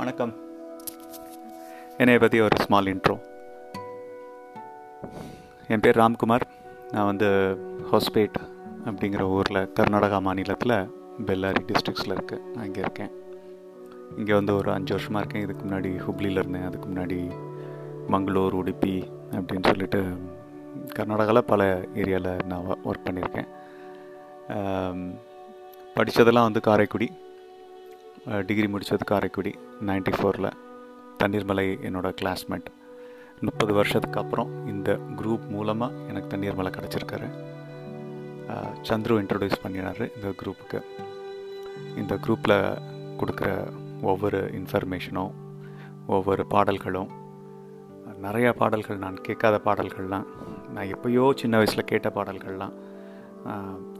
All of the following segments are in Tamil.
வணக்கம். என்னை பற்றி ஒரு ஸ்மால் இன்ட்ரோ என் பேர் ராம்குமார். நான் வந்து ஹொஸ்பேட் அப்படிங்கிற ஊரில் கர்நாடகா மாநிலத்தில் பெல்லாரி டிஸ்ட்ரிக்ஸில் இருக்குது நான் இங்கே இருக்கேன். இங்கே வந்து ஒரு அஞ்சு வருஷமாக இருக்கேன். இதுக்கு முன்னாடி ஹுப்ளியில் இருந்தேன். அதுக்கு முன்னாடி மங்களூர் உடுப்பி அப்படின்னு சொல்லிட்டு கர்நாடகாவில் பல ஏரியாவில் நான் ஒர்க் பண்ணியிருக்கேன் படித்ததெல்லாம் வந்து காரைக்குடி. டிகிரி முடித்தது காரைக்குடி நைன்டி ஃபோரில் தண்ணீர்மலை என்னோடய கிளாஸ்மேட் முப்பது வருஷத்துக்கு அப்புறம் இந்த குரூப் மூலமாக எனக்கு தண்ணீர்மலை கிடச்சிருக்காரு. சந்துரு இன்ட்ரடியூஸ் பண்ணினார் இந்த குரூப்புக்கு இந்த குரூப்பில் கொடுக்குற ஒவ்வொரு இன்ஃபர்மேஷனும் ஒவ்வொரு பாடல்களும் நிறையா பாடல்கள் நான் கேட்காத பாடல்கள்லாம் நான் எப்போயோ சின்ன வயசில் கேட்ட பாடல்கள்லாம்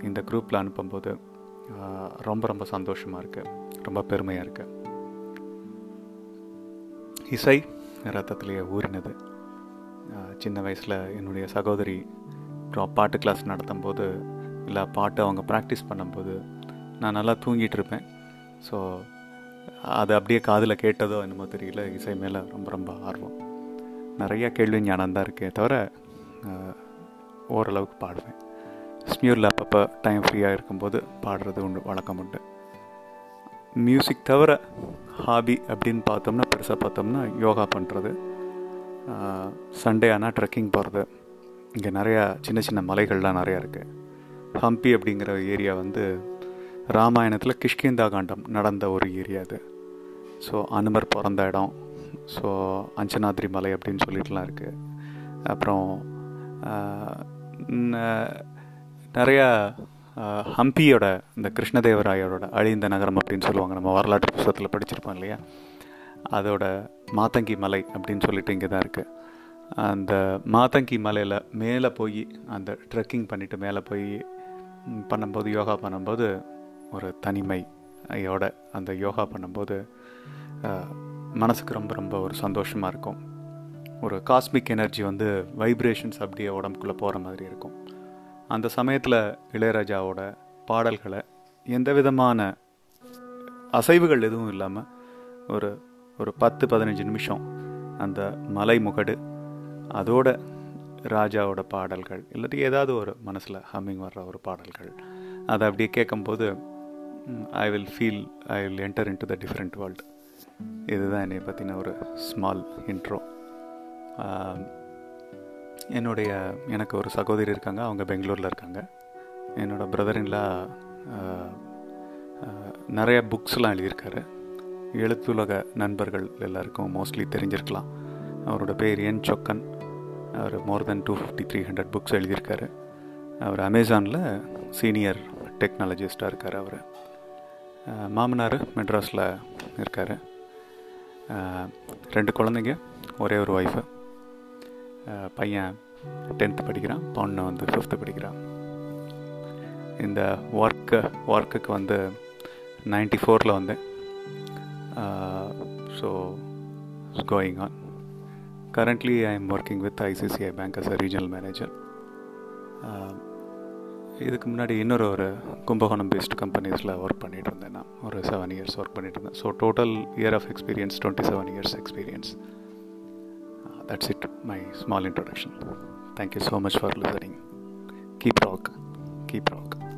இந்த குரூப்பில் அனுப்பும்போது ரொம்ப ரொம்ப சந்தோஷமாக இருக்குது ரொம்ப பெருமையாக இருக்குது இசை ரத்தத்திலேயே ஊறினது. சின்ன வயசில் என்னுடைய சகோதரி பாட்டு கிளாஸ் நடத்தும் போது இல்லை பாட்டு அவங்க ப்ராக்டிஸ் பண்ணும்போது நான் நல்லா தூங்கிட்டு இருப்பேன். ஸோ அது அப்படியே காதில் கேட்டதோ என்னமோ தெரியல. இசை மேலே ரொம்ப ரொம்ப ஆர்வம். நிறைய கேள்வி ஞானம் தான் இருக்கே தவிர ஓரளவுக்கு பாடுவேன். ஸ்மியூரில் அப்பப்போ டைம் ஃப்ரீயாக இருக்கும்போது பாடுறது உண்டு வழக்கம் உண்டு. மியூசிக் தவிர ஹாபி அப்படின்னு பார்த்தோம்னா பெருசாக பார்த்தோம்னா யோகா பண்ணுறது சண்டே ஆனால் ட்ரெக்கிங் போகிறது இங்கே நிறையா சின்ன சின்ன மலைகள்லாம் நிறையா இருக்குது ஹம்பி அப்படிங்கிற ஏரியா வந்து ராமாயணத்தில் கிஷ்கிந்தா காண்டம் நடந்த ஒரு ஏரியா அது. ஸோ அனுமர் பிறந்த இடம். ஸோ அஞ்சனாத்ரி மலை அப்படின்னு சொல்லிட்டுலாம் இருக்குது அப்புறம் நிறையா ஹம்பியோட இந்த கிருஷ்ணதேவராயோட அழிந்த நகரம் அப்படின்னு சொல்லுவாங்க. நம்ம வரலாற்று புத்தகத்தில் படிச்சிருப்போம் இல்லையா? அதோட மாத்தங்கி மலை அப்படின்னு சொல்லிட்டு இங்கே தான் இருக்குது அந்த மாத்தங்கி மலையில் மேலே போய் அந்த ட்ரெக்கிங் பண்ணிவிட்டு மேலே போய் பண்ணும்போது யோகா பண்ணும்போது ஒரு தனிமையோட அந்த யோகா பண்ணும்போது மனசுக்கு ரொம்ப ரொம்ப ஒரு சந்தோஷமாக இருக்கும். ஒரு காஸ்மிக் எனர்ஜி வந்து வைப்ரேஷன்ஸ் அப்படியே உடம்புக்குள்ளே போகிற மாதிரி இருக்கும். அந்த சமயத்தில் இளையராஜாவோட பாடல்களை எந்த விதமான அசைவுகள் எதுவும் இல்லாமல் ஒரு ஒரு பத்து பதினஞ்சு நிமிஷம் அந்த மலை முகடு அதோட ராஜாவோட பாடல்கள் இல்லாட்டி ஏதாவது ஒரு மனசில் ஹம்மிங் வர்ற ஒரு பாடல்கள் அதை அப்படியே கேட்கும்போது I will feel I will enter into the different world இதுதான் என்னை பற்றின ஒரு ஸ்மால் இன்ட்ரோ என்னுடைய எனக்கு ஒரு சகோதரி இருக்காங்க அவங்க பெங்களூரில் இருக்காங்க. என்னோடய பிரதரின்லாம் நிறைய புக்ஸ்லாம் எழுதியிருக்காரு. எழுத்துலக நண்பர்கள் எல்லாருக்கும் மோஸ்ட்லி தெரிஞ்சிருக்கலாம். அவரோட பேர் என் சொக்கன். அவர் more than two fifty three hundred books எழுதியிருக்காரு. அவர் அமேசானில் சீனியர் டெக்னாலஜிஸ்டாக இருக்கார் அவர். மாமனார் மெட்ராஸில் இருக்கார். ரெண்டு குழந்தைங்க ஒரே ஒரு ஒய்ஃபு பையன் டென்த்து படிக்கிறான் பொண்ணு வந்து ஃபிஃப்த்து படிக்கிறான். இந்த ஒர்க்கு ஒர்க்குக்கு வந்து நைன்டி ஃபோரில் வந்தேன். So going on currently I am working with ICICI bank as a regional manager இதுக்கு முன்னாடி இன்னொரு ஒரு கும்பகோணம் பேஸ்ட் கம்பெனிஸில் ஒர்க் பண்ணிகிட்டு இருந்தேன் நான். ஒரு செவன் இயர்ஸ் ஒர்க் பண்ணிகிட்டு இருந்தேன். So total year of experience twenty seven years experience that's it my small introduction. Thank you so much for listening. Keep rock. Keep rock